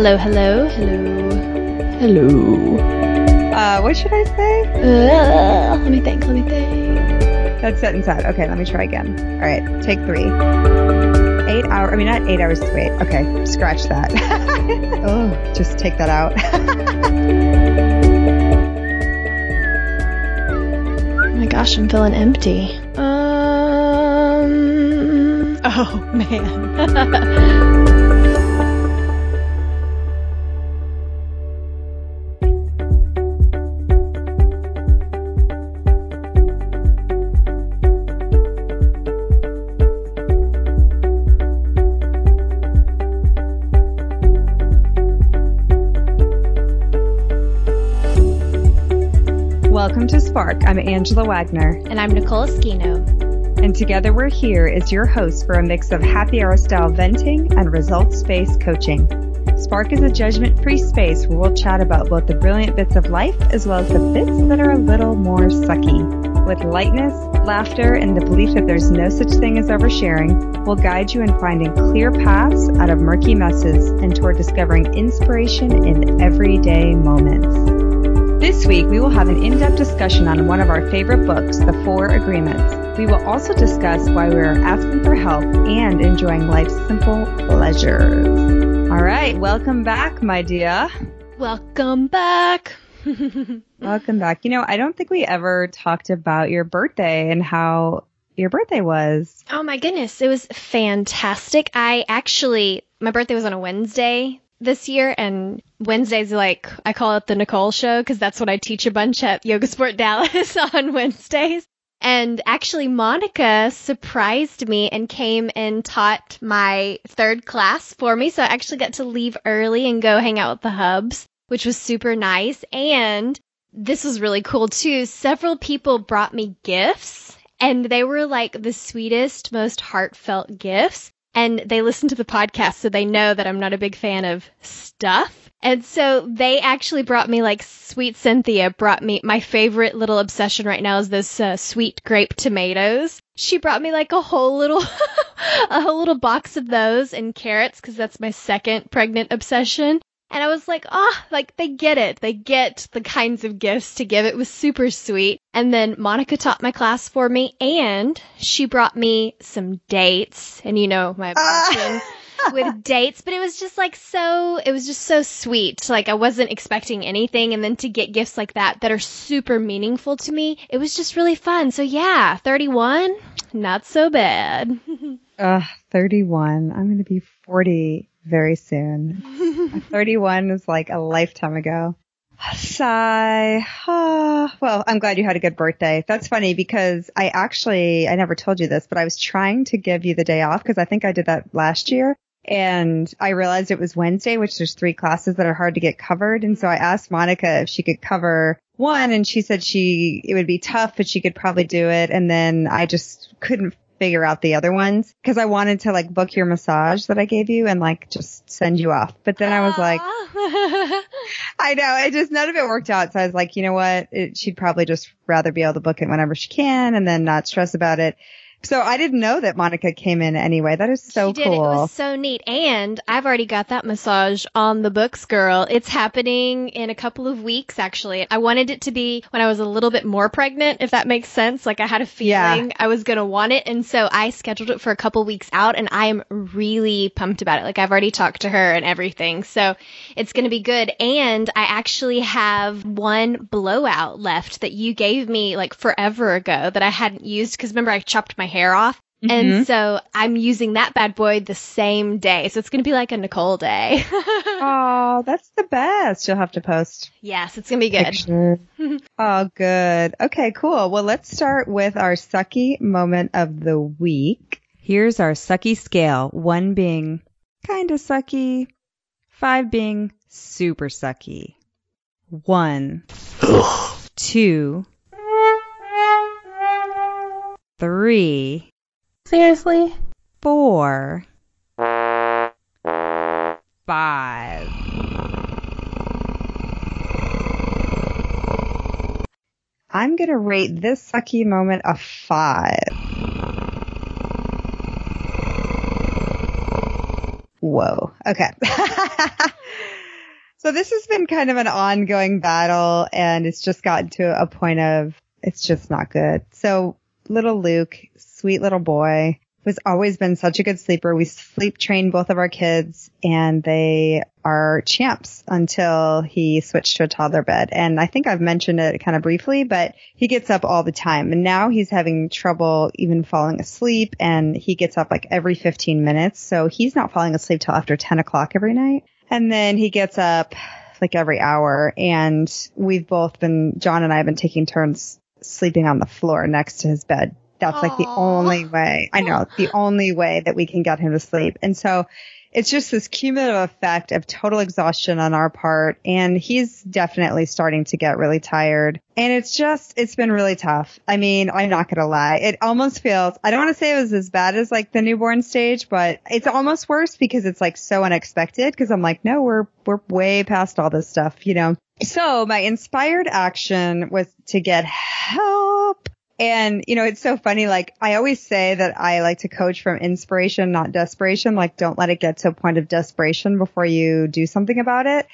Hello, hello, hello, hello. Uh, what should I say? Uh, let me think, let me think. That's set inside. Okay, let me try again. All right, take three. Eight hour. I mean, not eight hours. To wait. Okay, scratch that. oh, just take that out. oh my gosh, I'm feeling empty. Um. Oh man. I'm Angela Wagner. And I'm Nicole Esquino. And together we're here as your hosts for a mix of happy hour style venting and results based coaching. Spark is a judgment free space where we'll chat about both the brilliant bits of life as well as the bits that are a little more sucky. With lightness, laughter, and the belief that there's no such thing as oversharing, we'll guide you in finding clear paths out of murky messes and toward discovering inspiration in everyday moments. This week, we will have an in depth discussion on one of our favorite books, The Four Agreements. We will also discuss why we are asking for help and enjoying life's simple pleasures. All right, welcome back, my dear. Welcome back. welcome back. You know, I don't think we ever talked about your birthday and how your birthday was. Oh my goodness, it was fantastic. I actually, my birthday was on a Wednesday this year and Wednesdays like I call it the Nicole show because that's what I teach a bunch at Yoga Sport Dallas on Wednesdays. And actually Monica surprised me and came and taught my third class for me. So I actually got to leave early and go hang out with the hubs, which was super nice. And this was really cool too. Several people brought me gifts and they were like the sweetest, most heartfelt gifts and they listen to the podcast so they know that I'm not a big fan of stuff. And so they actually brought me like sweet Cynthia brought me my favorite little obsession right now is this uh, sweet grape tomatoes. She brought me like a whole little a whole little box of those and carrots cuz that's my second pregnant obsession. And I was like, oh, like they get it. They get the kinds of gifts to give. It was super sweet. And then Monica taught my class for me and she brought me some dates. And you know, my obsession with dates, but it was just like so, it was just so sweet. Like I wasn't expecting anything. And then to get gifts like that that are super meaningful to me, it was just really fun. So yeah, 31, not so bad. uh, 31. I'm going to be 40 very soon. 31 is like a lifetime ago. Sigh. Oh, well, I'm glad you had a good birthday. That's funny because I actually, I never told you this, but I was trying to give you the day off because I think I did that last year. And I realized it was Wednesday, which there's three classes that are hard to get covered. And so I asked Monica if she could cover one and she said she, it would be tough, but she could probably do it. And then I just couldn't figure out the other ones because I wanted to like book your massage that I gave you and like just send you off. But then I was like, ah. I know it just none of it worked out. So I was like, you know what? It, she'd probably just rather be able to book it whenever she can and then not stress about it. So I didn't know that Monica came in anyway. That is so she cool. It was so neat. And I've already got that massage on the books, girl. It's happening in a couple of weeks, actually. I wanted it to be when I was a little bit more pregnant, if that makes sense. Like I had a feeling yeah. I was going to want it. And so I scheduled it for a couple weeks out and I am really pumped about it. Like I've already talked to her and everything. So it's going to be good. And I actually have one blowout left that you gave me like forever ago that I hadn't used because remember I chopped my hair off. Mm-hmm. And so I'm using that bad boy the same day. So it's going to be like a Nicole day. oh, that's the best. You'll have to post. Yes, it's going to be good. oh, good. Okay, cool. Well, let's start with our sucky moment of the week. Here's our sucky scale. One being kind of sucky. Five being super sucky. One. two three, seriously, four, five. I'm going to rate this sucky moment a five. Whoa. Okay. So this has been kind of an ongoing battle and it's just gotten to a point of it's just not good. So little Luke, sweet little boy, was always been such a good sleeper. We sleep trained both of our kids and they are champs until he switched to a toddler bed. And I think I've mentioned it kind of briefly, but he gets up all the time and now he's having trouble even falling asleep and he gets up like every 15 minutes. So he's not falling asleep till after 10 o'clock every night. And then he gets up like every hour and we've both been, John and I have been taking turns sleeping on the floor next to his bed. That's Aww. like the only way, I know, the only way that we can get him to sleep. And so it's just this cumulative effect of total exhaustion on our part. And he's definitely starting to get really tired. And it's just, it's been really tough. I mean, I'm not going to lie. It almost feels, I don't want to say it was as bad as like the newborn stage, but it's almost worse because it's like so unexpected. Cause I'm like, no, we're, we're way past all this stuff, you know? So my inspired action was to get help and, you know, it's so funny. Like I always say that I like to coach from inspiration, not desperation. Like don't let it get to a point of desperation before you do something about it.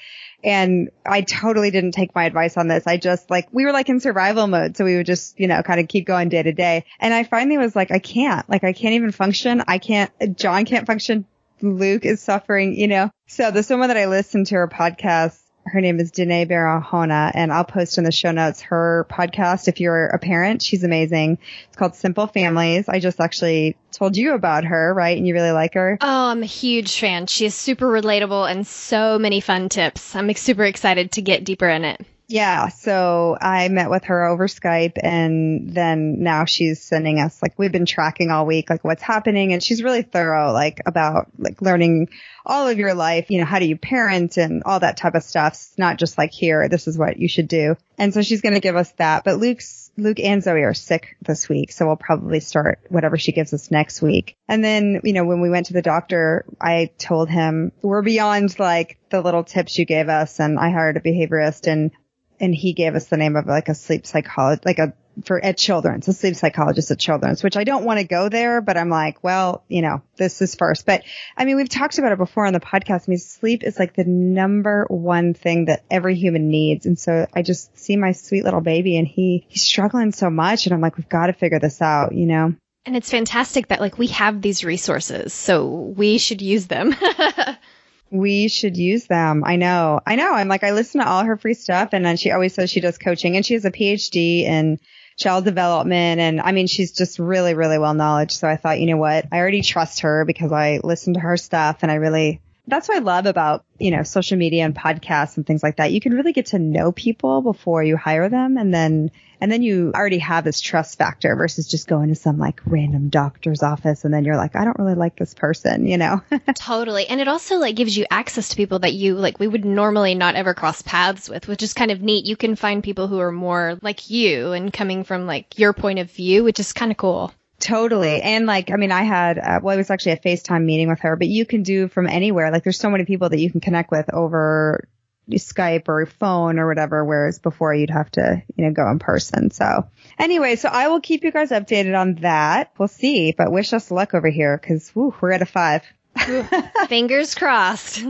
And I totally didn't take my advice on this. I just like, we were like in survival mode. So we would just, you know, kind of keep going day to day. And I finally was like, I can't, like, I can't even function. I can't, John can't function. Luke is suffering, you know. So the woman that I listened to her podcast her name is Denaye Barahona, and I'll post in the show notes her podcast if you're a parent. She's amazing. It's called Simple Families. I just actually told you about her, right? And you really like her? Oh, I'm a huge fan. She is super relatable and so many fun tips. I'm super excited to get deeper in it. Yeah. So I met with her over Skype and then now she's sending us like we've been tracking all week, like what's happening. And she's really thorough, like about like learning all of your life, you know, how do you parent and all that type of stuff. It's not just like here, this is what you should do. And so she's going to give us that. But Luke's, Luke and Zoe are sick this week. So we'll probably start whatever she gives us next week. And then, you know, when we went to the doctor, I told him we're beyond like the little tips you gave us and I hired a behaviorist and and he gave us the name of like a sleep psychologist, like a for at Children's, a sleep psychologist at Children's, which I don't want to go there, but I'm like, well, you know, this is first. But I mean, we've talked about it before on the podcast. I mean, sleep is like the number one thing that every human needs. And so I just see my sweet little baby and he, he's struggling so much. And I'm like, we've got to figure this out, you know? And it's fantastic that like we have these resources, so we should use them. We should use them. I know. I know. I'm like, I listen to all her free stuff and then she always says she does coaching and she has a PhD in child development. And I mean, she's just really, really well knowledge. So I thought, you know what? I already trust her because I listen to her stuff and I really, that's what I love about, you know, social media and podcasts and things like that. You can really get to know people before you hire them and then and then you already have this trust factor versus just going to some like random doctor's office and then you're like, I don't really like this person, you know? totally. And it also like gives you access to people that you like we would normally not ever cross paths with, which is kind of neat. You can find people who are more like you and coming from like your point of view, which is kind of cool. Totally. And like, I mean, I had, uh, well, it was actually a FaceTime meeting with her, but you can do from anywhere. Like there's so many people that you can connect with over Skype or phone or whatever, whereas before you'd have to, you know, go in person. So anyway, so I will keep you guys updated on that. We'll see, but wish us luck over here because we're at a five. Fingers crossed.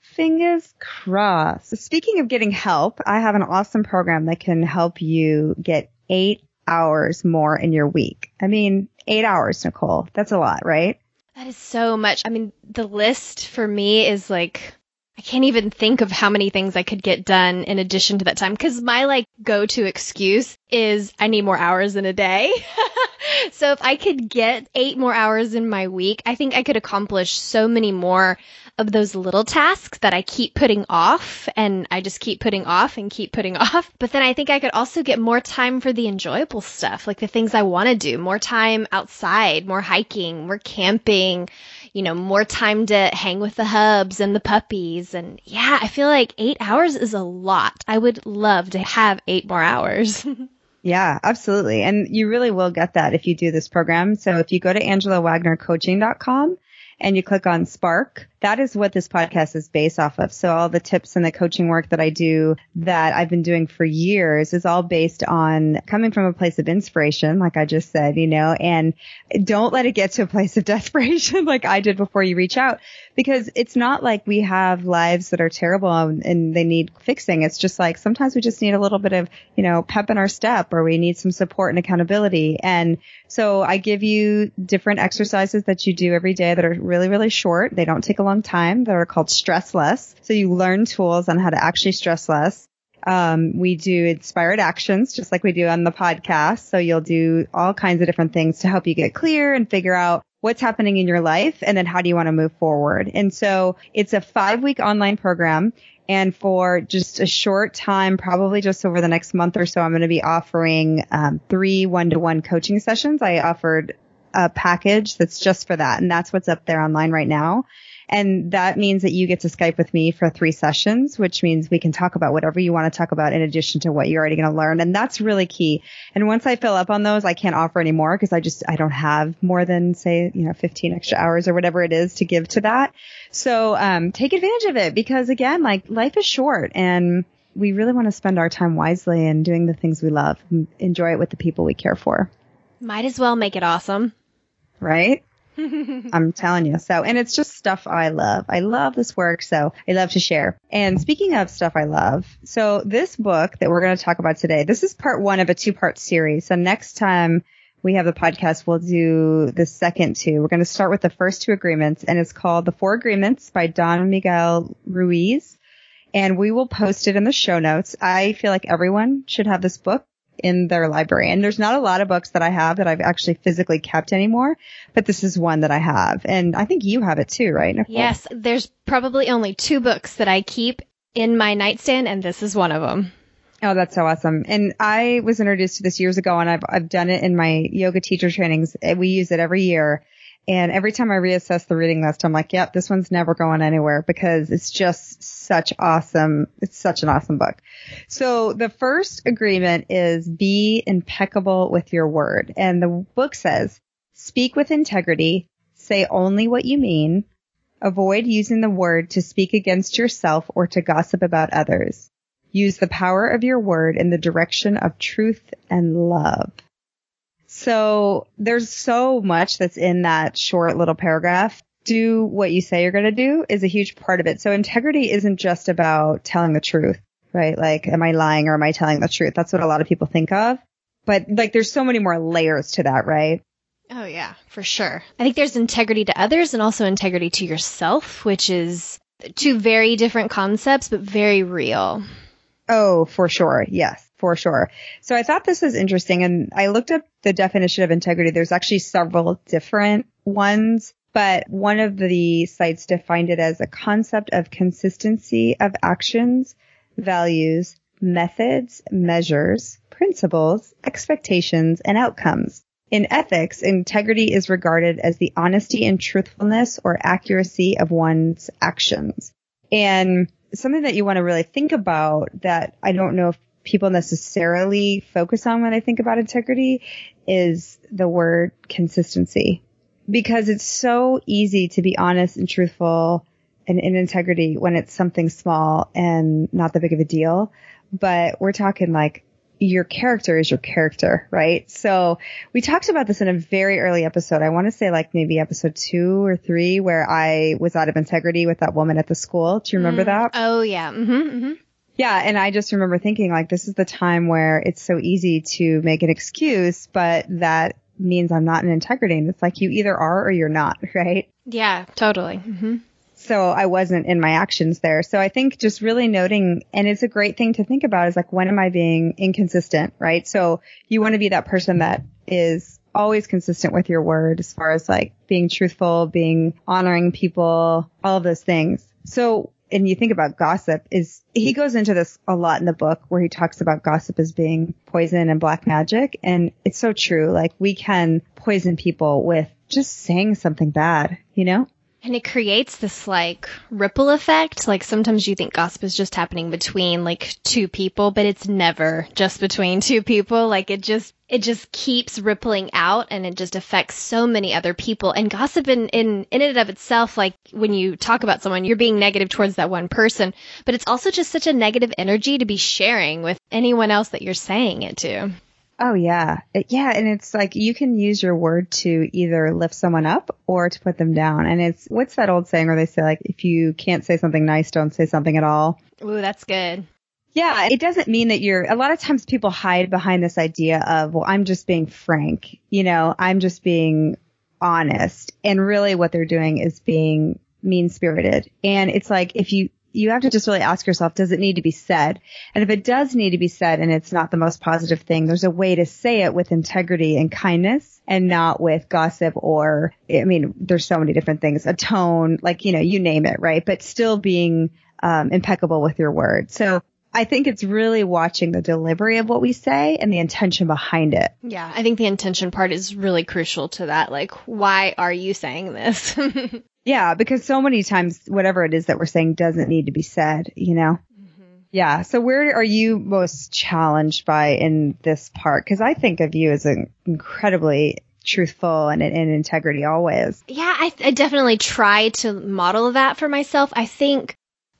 Fingers crossed. Speaking of getting help, I have an awesome program that can help you get eight hours more in your week. I mean, eight hours, Nicole. That's a lot, right? That is so much. I mean, the list for me is like I can't even think of how many things I could get done in addition to that time because my like go to excuse is I need more hours in a day. so if I could get eight more hours in my week, I think I could accomplish so many more of those little tasks that I keep putting off and I just keep putting off and keep putting off. But then I think I could also get more time for the enjoyable stuff, like the things I want to do, more time outside, more hiking, more camping, you know, more time to hang with the hubs and the puppies. And yeah, I feel like eight hours is a lot. I would love to have eight more hours. Yeah, absolutely. And you really will get that if you do this program. So if you go to angelawagnercoaching.com and you click on Spark, that is what this podcast is based off of. So all the tips and the coaching work that I do that I've been doing for years is all based on coming from a place of inspiration, like I just said, you know, and don't let it get to a place of desperation like I did before you reach out because it's not like we have lives that are terrible and they need fixing. It's just like sometimes we just need a little bit of, you know, pep in our step or we need some support and accountability. And so I give you different exercises that you do every day that are really, really short. They don't take a long time. That are called stress less. So you learn tools on how to actually stress less. Um, we do inspired actions just like we do on the podcast. So you'll do all kinds of different things to help you get clear and figure out what's happening in your life and then how do you want to move forward. And so it's a five week online program. And for just a short time, probably just over the next month or so, I'm going to be offering um, three one to one coaching sessions. I offered a package that's just for that. And that's what's up there online right now. And that means that you get to Skype with me for three sessions, which means we can talk about whatever you want to talk about in addition to what you're already going to learn. And that's really key. And once I fill up on those, I can't offer any more because I just, I don't have more than say, you know, 15 extra hours or whatever it is to give to that. So, um, take advantage of it because again, like life is short and we really want to spend our time wisely and doing the things we love and enjoy it with the people we care for. Might as well make it awesome. Right? I'm telling you. So, and it's just stuff I love. I love this work. So I love to share. And speaking of stuff I love, so this book that we're going to talk about today, this is part one of a two part series. So next time we have the podcast, we'll do the second two. We're going to start with the first two agreements and it's called The Four Agreements by Don Miguel Ruiz. And we will post it in the show notes. I feel like everyone should have this book in their library. And there's not a lot of books that I have that I've actually physically kept anymore, but this is one that I have. And I think you have it too, right? Nicole? Yes, there's probably only two books that I keep in my nightstand, and this is one of them. Oh, that's so awesome. And I was introduced to this years ago and I've, I've done it in my yoga teacher trainings. We use it every year. And every time I reassess the reading list, I'm like, yep, this one's never going anywhere because it's just such awesome. It's such an awesome book. So the first agreement is be impeccable with your word. And the book says, speak with integrity, say only what you mean, avoid using the word to speak against yourself or to gossip about others. Use the power of your word in the direction of truth and love. So there's so much that's in that short little paragraph. Do what you say you're going to do is a huge part of it. So integrity isn't just about telling the truth, right? Like, am I lying or am I telling the truth? That's what a lot of people think of. But like, there's so many more layers to that, right? Oh yeah, for sure. I think there's integrity to others and also integrity to yourself, which is two very different concepts, but very real. Oh, for sure. Yes for sure. So I thought this was interesting and I looked up the definition of integrity. There's actually several different ones, but one of the sites defined it as a concept of consistency of actions, values, methods, measures, principles, expectations, and outcomes. In ethics, integrity is regarded as the honesty and truthfulness or accuracy of one's actions. And something that you want to really think about that I don't know if people necessarily focus on when they think about integrity is the word consistency because it's so easy to be honest and truthful and in integrity when it's something small and not that big of a deal. But we're talking like your character is your character, right? So we talked about this in a very early episode. I want to say like maybe episode two or three where I was out of integrity with that woman at the school. Do you remember mm. that? Oh yeah. Mm-hmm, mm-hmm. Yeah, and I just remember thinking like this is the time where it's so easy to make an excuse, but that means I'm not in integrity. And it's like you either are or you're not, right? Yeah, totally. Mm-hmm. So I wasn't in my actions there. So I think just really noting, and it's a great thing to think about is like, when am I being inconsistent, right? So you want to be that person that is always consistent with your word as far as like being truthful, being honoring people, all of those things. So and you think about gossip is he goes into this a lot in the book where he talks about gossip as being poison and black magic. And it's so true. Like we can poison people with just saying something bad, you know? And it creates this like ripple effect. Like sometimes you think gossip is just happening between like two people, but it's never just between two people. Like it just, it just keeps rippling out and it just affects so many other people. And gossip in, in, in and of itself, like when you talk about someone, you're being negative towards that one person, but it's also just such a negative energy to be sharing with anyone else that you're saying it to. Oh yeah. It- yeah. And it's like you can use your word to either lift someone up or to put them down. And it's, what's that old saying where they say like, if you can't say something nice, don't say something at all. Ooh, that's good. Yeah. It doesn't mean that you're, a lot of times people hide behind this idea of, well, I'm just being frank. You know, I'm just being honest. And really what they're doing is being mean spirited. And it's like, if you, you have to just really ask yourself, does it need to be said? And if it does need to be said and it's not the most positive thing, there's a way to say it with integrity and kindness and not with gossip or, I mean, there's so many different things, a tone, like, you know, you name it, right? But still being, um, impeccable with your word. So I think it's really watching the delivery of what we say and the intention behind it. Yeah, I think the intention part is really crucial to that. Like, why are you saying this? Yeah, because so many times whatever it is that we're saying doesn't need to be said, you know? Mm-hmm. Yeah. So where are you most challenged by in this part? Cause I think of you as an incredibly truthful and in integrity always. yeah, I, I definitely try to model that for myself. I think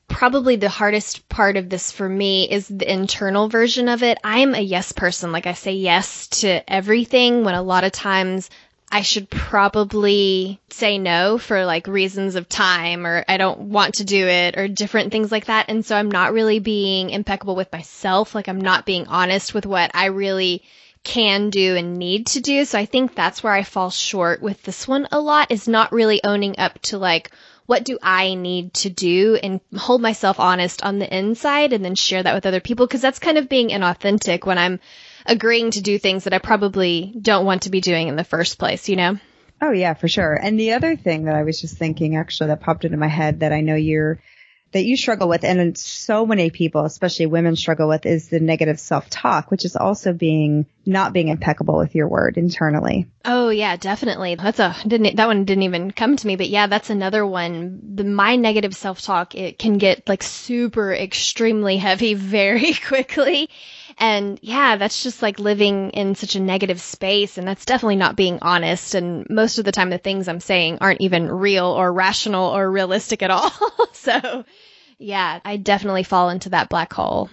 probably the hardest part of this for me is the internal version of it. I'm a yes person. Like I say yes to everything when a lot of times I should probably say no for like reasons of time or I don't want to do it or different things like that. And so I'm not really being impeccable with myself. Like I'm not being honest with what I really can do and need to do. So I think that's where I fall short with this one a lot is not really owning up to like, what do I need to do and hold myself honest on the inside and then share that with other people? Cause that's kind of being inauthentic when I'm agreeing to do things that I probably don't want to be doing in the first place, you know? Oh yeah, for sure. And the other thing that I was just thinking actually that popped into my head that I know you're that you struggle with and so many people, especially women struggle with is the negative self-talk, which is also being not being impeccable with your word internally. Oh yeah, definitely. That's a didn't that one didn't even come to me, but yeah, that's another one. The my negative self-talk it can get like super extremely heavy very quickly. And yeah, that's just like living in such a negative space and that's definitely not being honest and most of the time the things I'm saying aren't even real or rational or realistic at all. so yeah, I definitely fall into that black hole.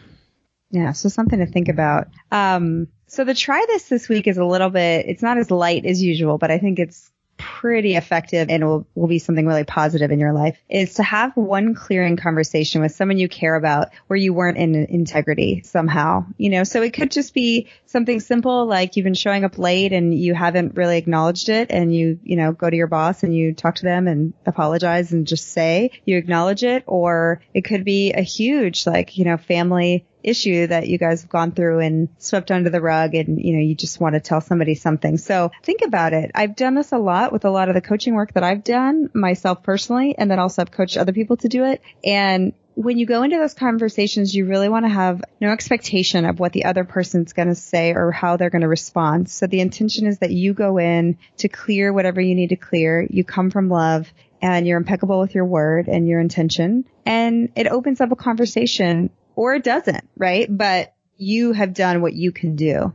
Yeah, so something to think about. Um, so the try this this week is a little bit, it's not as light as usual, but I think it's pretty effective and will, will be something really positive in your life is to have one clearing conversation with someone you care about where you weren't in integrity somehow, you know, so it could just be something simple like you've been showing up late and you haven't really acknowledged it and you, you know, go to your boss and you talk to them and apologize and just say you acknowledge it or it could be a huge like, you know, family issue that you guys have gone through and swept under the rug and you know you just want to tell somebody something so think about it i've done this a lot with a lot of the coaching work that i've done myself personally and then also i've coached other people to do it and when you go into those conversations, you really want to have no expectation of what the other person's going to say or how they're going to respond. So the intention is that you go in to clear whatever you need to clear. You come from love and you're impeccable with your word and your intention and it opens up a conversation or it doesn't, right? But you have done what you can do.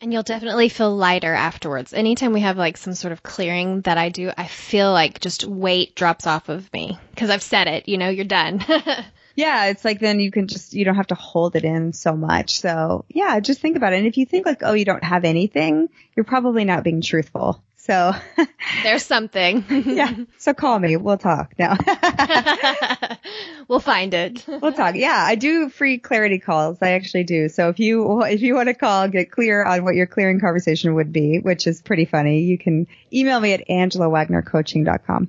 And you'll definitely feel lighter afterwards. Anytime we have like some sort of clearing that I do, I feel like just weight drops off of me because I've said it, you know, you're done. Yeah, it's like then you can just, you don't have to hold it in so much. So yeah, just think about it. And if you think like, oh, you don't have anything, you're probably not being truthful. So there's something. yeah. So call me. We'll talk now. we'll find it. we'll talk. Yeah, I do free clarity calls. I actually do. So if you if you want to call, get clear on what your clearing conversation would be, which is pretty funny, you can email me at angelawagnercoaching.com.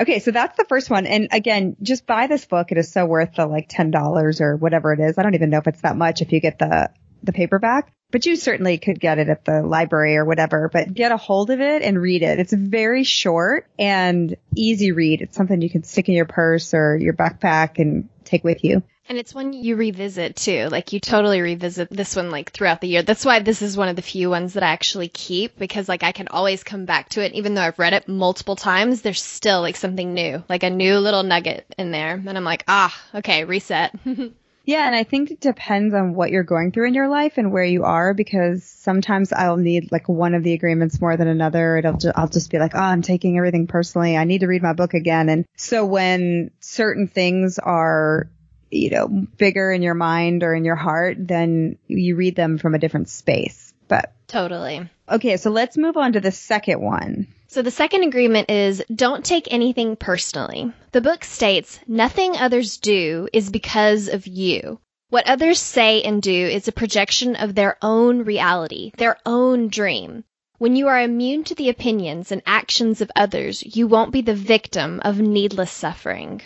Okay, so that's the first one. And again, just buy this book. It is so worth the like $10 or whatever it is. I don't even know if it's that much if you get the, the paperback, but you certainly could get it at the library or whatever, but get a hold of it and read it. It's very short and easy read. It's something you can stick in your purse or your backpack and take with you. And it's one you revisit too. Like you totally revisit this one like throughout the year. That's why this is one of the few ones that I actually keep because like I can always come back to it. Even though I've read it multiple times, there's still like something new, like a new little nugget in there. And I'm like, ah, okay, reset. Yeah, and I think it depends on what you're going through in your life and where you are because sometimes I'll need like one of the agreements more than another. It'll ju- I'll just be like, "Oh, I'm taking everything personally. I need to read my book again." And so when certain things are you know, bigger in your mind or in your heart, then you read them from a different space. But totally. Okay, so let's move on to the second one. So the second agreement is don't take anything personally. The book states nothing others do is because of you. What others say and do is a projection of their own reality, their own dream. When you are immune to the opinions and actions of others, you won't be the victim of needless suffering.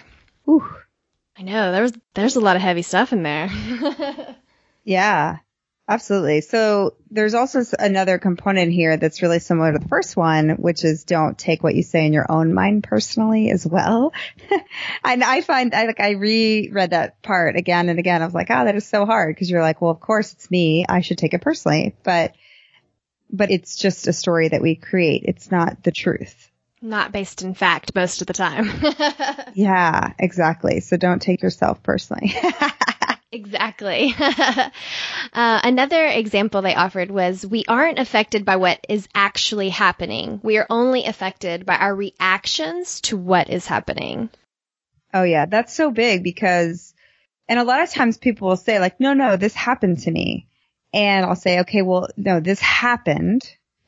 Ooh. I know, there's there's a lot of heavy stuff in there. yeah. Absolutely. So there's also another component here that's really similar to the first one, which is don't take what you say in your own mind personally as well. and I find I like I reread that part again and again. I was like, oh, that is so hard because you're like, well, of course it's me. I should take it personally, but but it's just a story that we create. It's not the truth. Not based in fact most of the time. yeah, exactly. So don't take yourself personally. Exactly. uh, another example they offered was we aren't affected by what is actually happening. We are only affected by our reactions to what is happening. Oh, yeah. That's so big because, and a lot of times people will say, like, no, no, this happened to me. And I'll say, okay, well, no, this happened,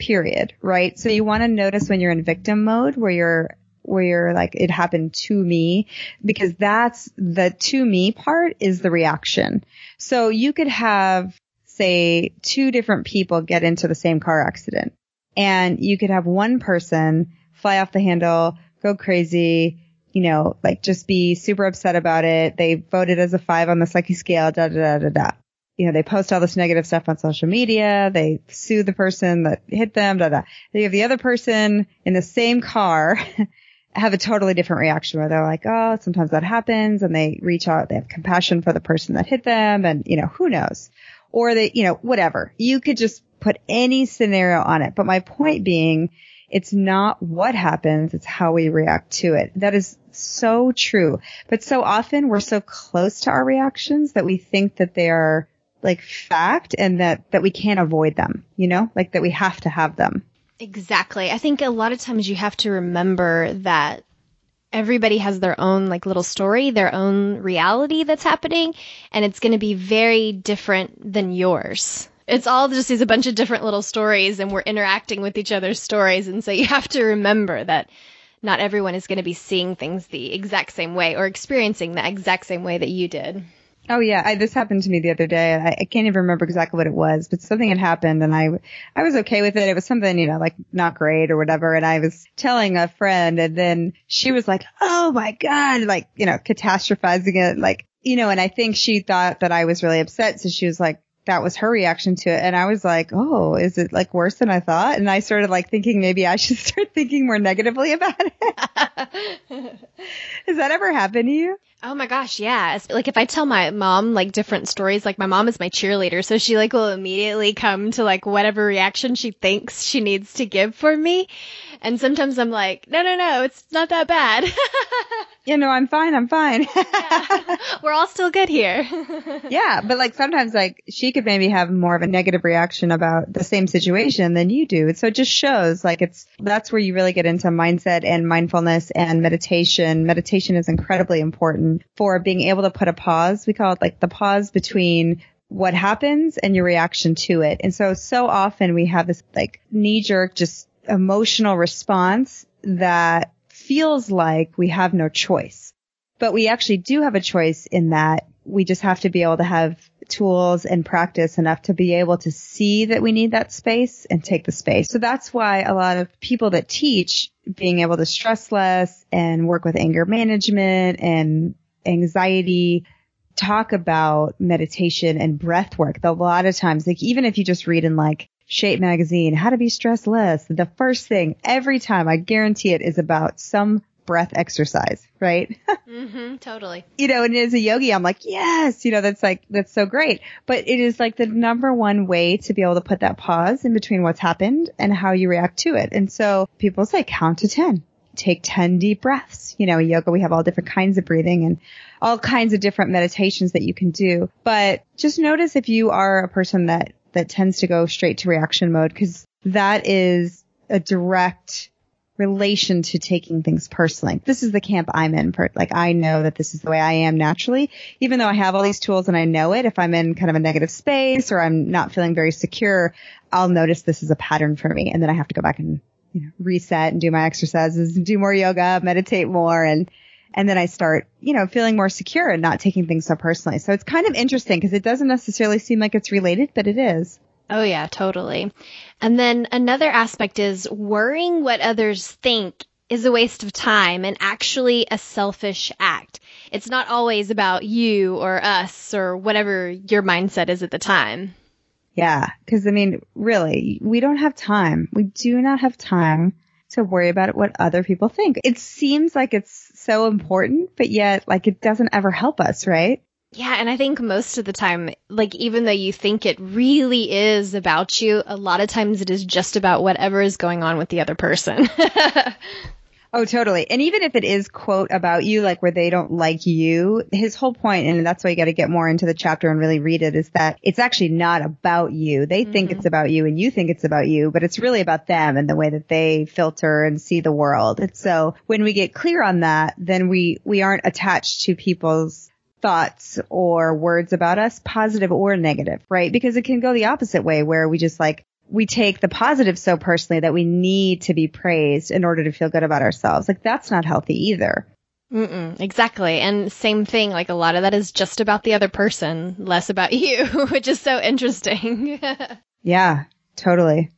period. Right? So you want to notice when you're in victim mode where you're where you're like, it happened to me because that's the to me part is the reaction. So you could have, say, two different people get into the same car accident and you could have one person fly off the handle, go crazy, you know, like just be super upset about it. They voted as a five on the sucky scale, da da da da da. You know, they post all this negative stuff on social media. They sue the person that hit them, da da. They have the other person in the same car have a totally different reaction where they're like, oh, sometimes that happens and they reach out, they have compassion for the person that hit them and, you know, who knows? Or they, you know, whatever. You could just put any scenario on it. But my point being, it's not what happens, it's how we react to it. That is so true. But so often we're so close to our reactions that we think that they are like fact and that, that we can't avoid them, you know, like that we have to have them. Exactly. I think a lot of times you have to remember that everybody has their own like little story, their own reality that's happening, and it's going to be very different than yours. It's all just these a bunch of different little stories and we're interacting with each other's stories and so you have to remember that not everyone is going to be seeing things the exact same way or experiencing the exact same way that you did. Oh yeah, I, this happened to me the other day. I, I can't even remember exactly what it was, but something had happened, and I, I was okay with it. It was something, you know, like not great or whatever. And I was telling a friend, and then she was like, "Oh my god!" Like, you know, catastrophizing it, like, you know. And I think she thought that I was really upset, so she was like, that was her reaction to it. And I was like, oh, is it like worse than I thought? And I started like thinking maybe I should start thinking more negatively about it. Has that ever happened to you? Oh my gosh, yeah. Like if I tell my mom like different stories, like my mom is my cheerleader, so she like will immediately come to like whatever reaction she thinks she needs to give for me. And sometimes I'm like, no, no, no, it's not that bad. you know, I'm fine, I'm fine. yeah. We're all still good here. yeah, but like sometimes like she could maybe have more of a negative reaction about the same situation than you do. So it just shows like it's, that's where you really get into mindset and mindfulness and meditation. Meditation is incredibly important for being able to put a pause. We call it like the pause between what happens and your reaction to it. And so, so often we have this like knee jerk, just emotional response that feels like we have no choice. But we actually do have a choice in that we just have to be able to have tools and practice enough to be able to see that we need that space and take the space. So that's why a lot of people that teach being able to stress less and work with anger management and anxiety talk about meditation and breath work. A lot of times, like even if you just read in like Shape magazine, how to be stressed less. The first thing every time, I guarantee it is about some breath exercise, right? Mm-hmm, totally. You know, and as a yogi, I'm like, yes, you know, that's like, that's so great. But it is like the number one way to be able to put that pause in between what's happened and how you react to it. And so people say count to 10 take 10 deep breaths. You know, yoga, we have all different kinds of breathing and all kinds of different meditations that you can do. But just notice if you are a person that, that tends to go straight to reaction mode, because that is a direct relation to taking things personally. This is the camp I'm in. Like I know that this is the way I am naturally, even though I have all these tools and I know it. If I'm in kind of a negative space or I'm not feeling very secure, I'll notice this is a pattern for me. And then I have to go back and you know, reset and do my exercises do more yoga, meditate more and, and then I start, you know, feeling more secure and not taking things so personally. So it's kind of interesting because it doesn't necessarily seem like it's related, but it is. Oh yeah, totally. And then another aspect is worrying what others think is a waste of time and actually a selfish act. It's not always about you or us or whatever your mindset is at the time. Yeah, because I mean, really, we don't have time. We do not have time to worry about what other people think. It seems like it's so important, but yet, like, it doesn't ever help us, right? Yeah, and I think most of the time, like, even though you think it really is about you, a lot of times it is just about whatever is going on with the other person. Oh, totally. And even if it is quote about you, like where they don't like you, his whole point, and that's why you got to get more into the chapter and really read it, is that it's actually not about you. They mm-hmm. think it's about you and you think it's about you, but it's really about them and the way that they filter and see the world. And so when we get clear on that, then we, we aren't attached to people's thoughts or words about us, positive or negative, right? Because it can go the opposite way where we just like, we take the positive so personally that we need to be praised in order to feel good about ourselves. Like that's not healthy either. Mm-mm, exactly. And same thing, like a lot of that is just about the other person, less about you, which is so interesting. yeah, totally.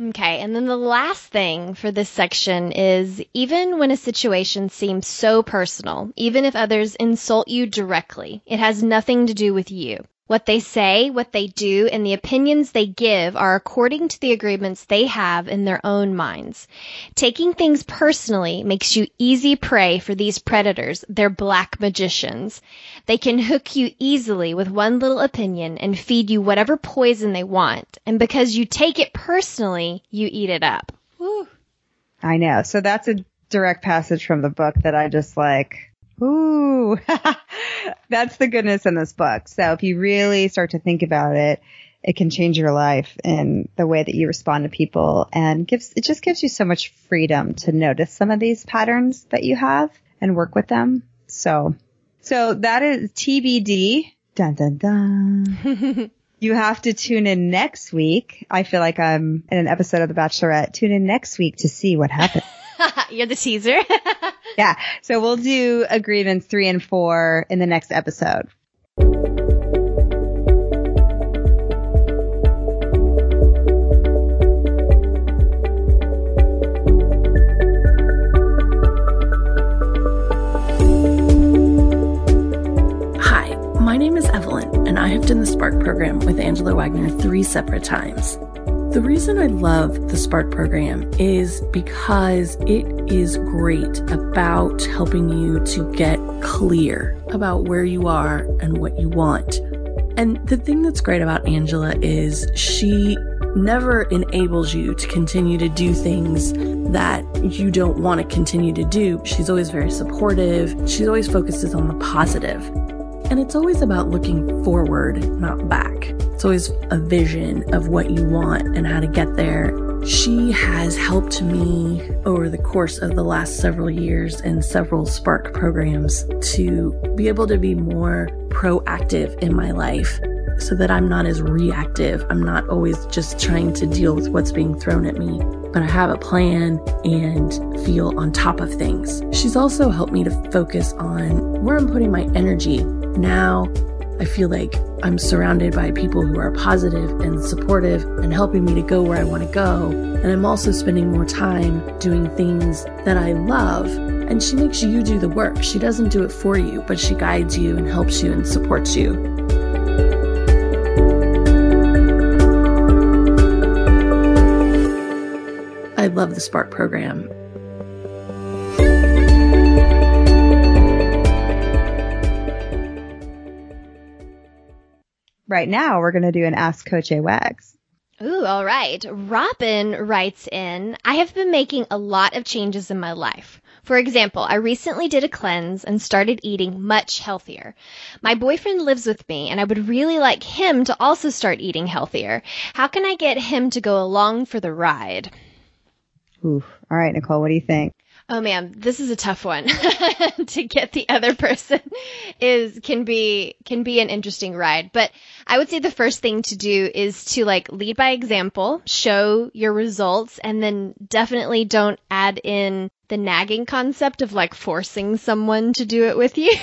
Okay, and then the last thing for this section is even when a situation seems so personal, even if others insult you directly, it has nothing to do with you. What they say, what they do, and the opinions they give are according to the agreements they have in their own minds. Taking things personally makes you easy prey for these predators, they're black magicians. They can hook you easily with one little opinion and feed you whatever poison they want. And because you take it personally, you eat it up. Whew. I know. So that's a direct passage from the book that I just like, Ooh, that's the goodness in this book. So if you really start to think about it, it can change your life in the way that you respond to people and gives, it just gives you so much freedom to notice some of these patterns that you have and work with them. So, so that is TBD. Dun dun dun. you have to tune in next week. I feel like I'm in an episode of The Bachelorette. Tune in next week to see what happens. You're the teaser. yeah. So we'll do agreements three and four in the next episode. Hi, my name is Evelyn, and I have done the Spark program with Angela Wagner three separate times. The reason I love the Spark program is because it is great about helping you to get clear about where you are and what you want. And the thing that's great about Angela is she never enables you to continue to do things that you don't want to continue to do. She's always very supportive. She always focuses on the positive. And it's always about looking forward, not back. It's always a vision of what you want and how to get there. She has helped me over the course of the last several years in several Spark programs to be able to be more proactive in my life so that I'm not as reactive. I'm not always just trying to deal with what's being thrown at me, but I have a plan and feel on top of things. She's also helped me to focus on where I'm putting my energy now I feel like I'm surrounded by people who are positive and supportive and helping me to go where I want to go. And I'm also spending more time doing things that I love. And she makes you do the work. She doesn't do it for you, but she guides you and helps you and supports you. I love the Spark program. Right now we're going to do an Ask Coach A Wags. Ooh, all right. Robin writes in, I have been making a lot of changes in my life. For example, I recently did a cleanse and started eating much healthier. My boyfriend lives with me and I would really like him to also start eating healthier. How can I get him to go along for the ride? Ooh. All right, Nicole, what do you think? Oh man, this is a tough one to get the other person is can be can be an interesting ride. But I would say the first thing to do is to like lead by example, show your results and then definitely don't add in the nagging concept of like forcing someone to do it with you.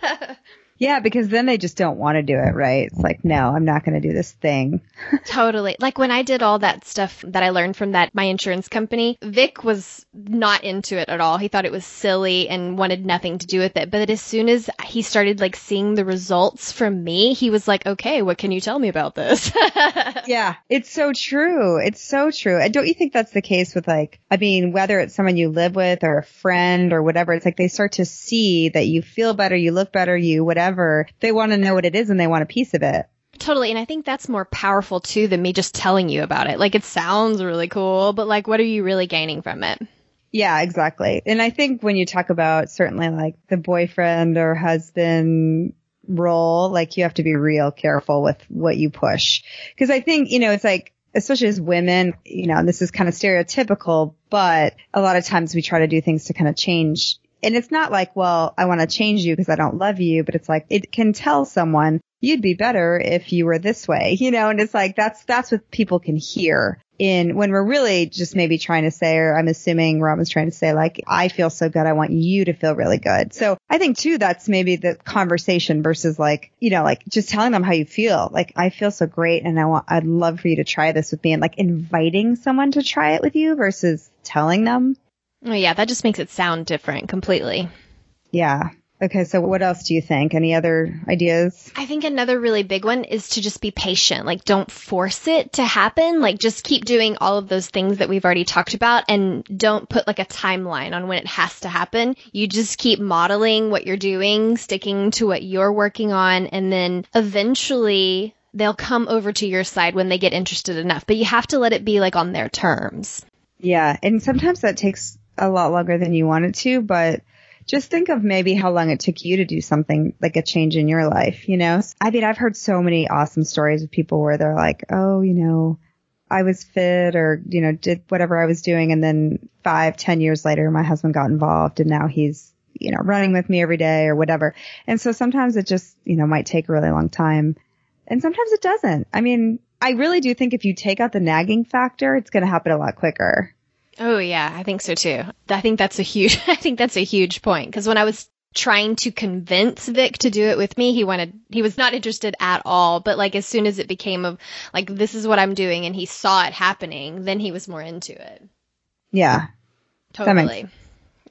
Yeah, because then they just don't want to do it, right? It's like, no, I'm not going to do this thing. totally. Like when I did all that stuff that I learned from that my insurance company, Vic was not into it at all. He thought it was silly and wanted nothing to do with it. But as soon as he started like seeing the results from me, he was like, "Okay, what can you tell me about this?" yeah, it's so true. It's so true. And don't you think that's the case with like, I mean, whether it's someone you live with or a friend or whatever, it's like they start to see that you feel better, you look better, you whatever whatever, they want to know what it is and they want a piece of it. Totally. And I think that's more powerful too than me just telling you about it. Like it sounds really cool, but like what are you really gaining from it? Yeah, exactly. And I think when you talk about certainly like the boyfriend or husband role, like you have to be real careful with what you push. Cause I think, you know, it's like, especially as women, you know, this is kind of stereotypical, but a lot of times we try to do things to kind of change and it's not like, well, I want to change you because I don't love you, but it's like it can tell someone you'd be better if you were this way, you know, and it's like that's that's what people can hear in when we're really just maybe trying to say, or I'm assuming Robin's trying to say, like, I feel so good, I want you to feel really good. So I think too that's maybe the conversation versus like, you know, like just telling them how you feel. Like, I feel so great and I want I'd love for you to try this with me and like inviting someone to try it with you versus telling them. Oh yeah, that just makes it sound different completely. Yeah. Okay, so what else do you think? Any other ideas? I think another really big one is to just be patient. Like don't force it to happen. Like just keep doing all of those things that we've already talked about and don't put like a timeline on when it has to happen. You just keep modeling what you're doing, sticking to what you're working on, and then eventually they'll come over to your side when they get interested enough. But you have to let it be like on their terms. Yeah, and sometimes that takes a lot longer than you wanted to, but just think of maybe how long it took you to do something like a change in your life, you know? I mean, I've heard so many awesome stories of people where they're like, oh, you know, I was fit or, you know, did whatever I was doing. And then five, ten years later, my husband got involved and now he's, you know, running with me every day or whatever. And so sometimes it just, you know, might take a really long time. And sometimes it doesn't. I mean, I really do think if you take out the nagging factor, it's going to happen a lot quicker. Oh yeah, I think so too. I think that's a huge I think that's a huge point because when I was trying to convince Vic to do it with me, he wanted he was not interested at all, but like as soon as it became of like this is what I'm doing and he saw it happening, then he was more into it. Yeah. Totally.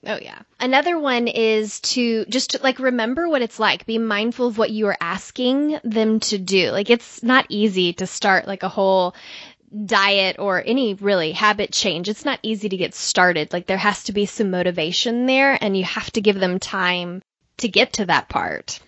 Oh yeah. Another one is to just to, like remember what it's like. Be mindful of what you are asking them to do. Like it's not easy to start like a whole diet or any really habit change, it's not easy to get started. Like there has to be some motivation there and you have to give them time to get to that part.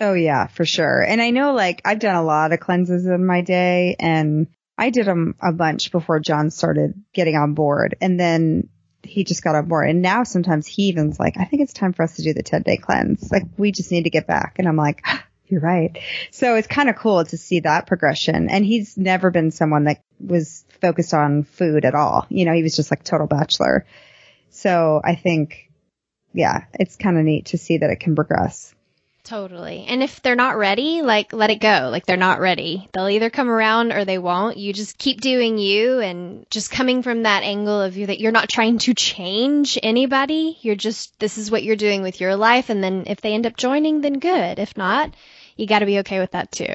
Oh yeah, for sure. And I know like I've done a lot of cleanses in my day and I did them a bunch before John started getting on board and then he just got on board. And now sometimes he even's like, I think it's time for us to do the 10 day cleanse. Like we just need to get back. And I'm like, you're right. So it's kind of cool to see that progression. And he's never been someone that was focused on food at all. You know, he was just like total bachelor. So I think, yeah, it's kind of neat to see that it can progress. Totally. And if they're not ready, like let it go. Like they're not ready. They'll either come around or they won't. You just keep doing you and just coming from that angle of you that you're not trying to change anybody. You're just this is what you're doing with your life and then if they end up joining then good. If not, you got to be okay with that too.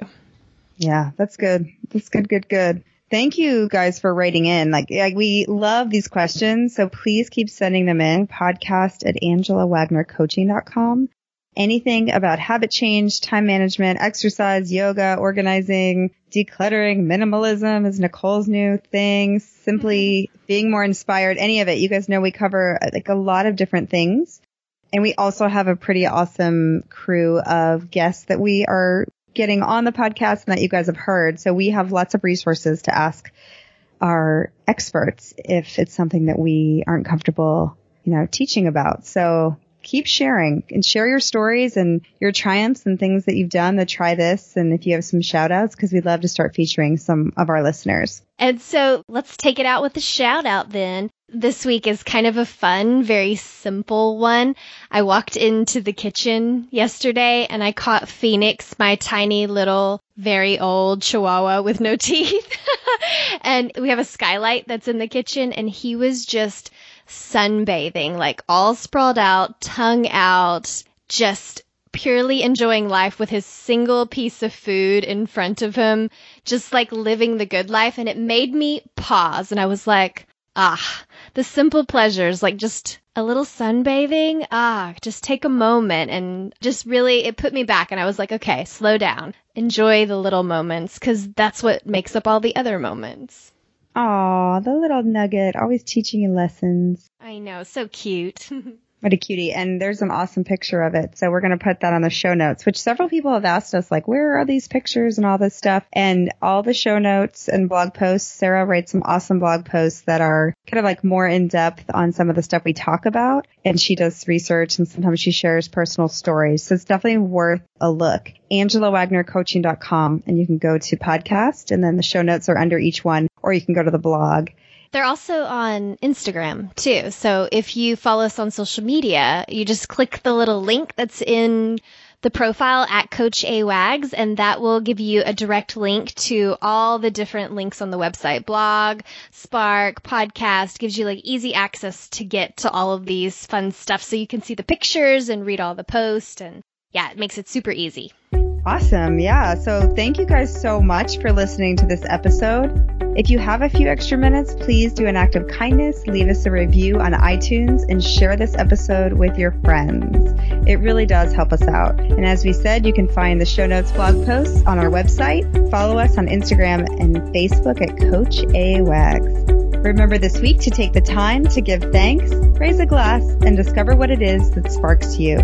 Yeah, that's good. That's good, good, good. Thank you guys for writing in. Like, like we love these questions. So please keep sending them in. Podcast at angelawagnercoaching.com. Anything about habit change, time management, exercise, yoga, organizing, decluttering, minimalism is Nicole's new thing. Simply mm-hmm. being more inspired. Any of it. You guys know we cover like a lot of different things. And we also have a pretty awesome crew of guests that we are getting on the podcast and that you guys have heard. So we have lots of resources to ask our experts if it's something that we aren't comfortable, you know, teaching about. So keep sharing and share your stories and your triumphs and things that you've done to try this. And if you have some shout outs, because we'd love to start featuring some of our listeners. And so let's take it out with a shout out then. This week is kind of a fun, very simple one. I walked into the kitchen yesterday and I caught Phoenix, my tiny little, very old chihuahua with no teeth. and we have a skylight that's in the kitchen and he was just sunbathing, like all sprawled out, tongue out, just purely enjoying life with his single piece of food in front of him, just like living the good life. And it made me pause and I was like, ah, the simple pleasures, like just a little sunbathing. Ah, just take a moment and just really, it put me back and I was like, okay, slow down. Enjoy the little moments because that's what makes up all the other moments. Aw, the little nugget, always teaching you lessons. I know, so cute. What a cutie. And there's an awesome picture of it. So we're going to put that on the show notes, which several people have asked us, like, where are these pictures and all this stuff? And all the show notes and blog posts, Sarah writes some awesome blog posts that are kind of like more in depth on some of the stuff we talk about. And she does research and sometimes she shares personal stories. So it's definitely worth a look. AngelaWagnerCoaching.com and you can go to podcast and then the show notes are under each one or you can go to the blog. They're also on Instagram too. So if you follow us on social media, you just click the little link that's in the profile at Coach A Wags, and that will give you a direct link to all the different links on the website blog, Spark, podcast, gives you like easy access to get to all of these fun stuff so you can see the pictures and read all the posts. And yeah, it makes it super easy. Awesome. Yeah. So thank you guys so much for listening to this episode. If you have a few extra minutes, please do an act of kindness, leave us a review on iTunes, and share this episode with your friends. It really does help us out. And as we said, you can find the show notes blog posts on our website. Follow us on Instagram and Facebook at Coach A Wags. Remember this week to take the time to give thanks, raise a glass, and discover what it is that sparks you.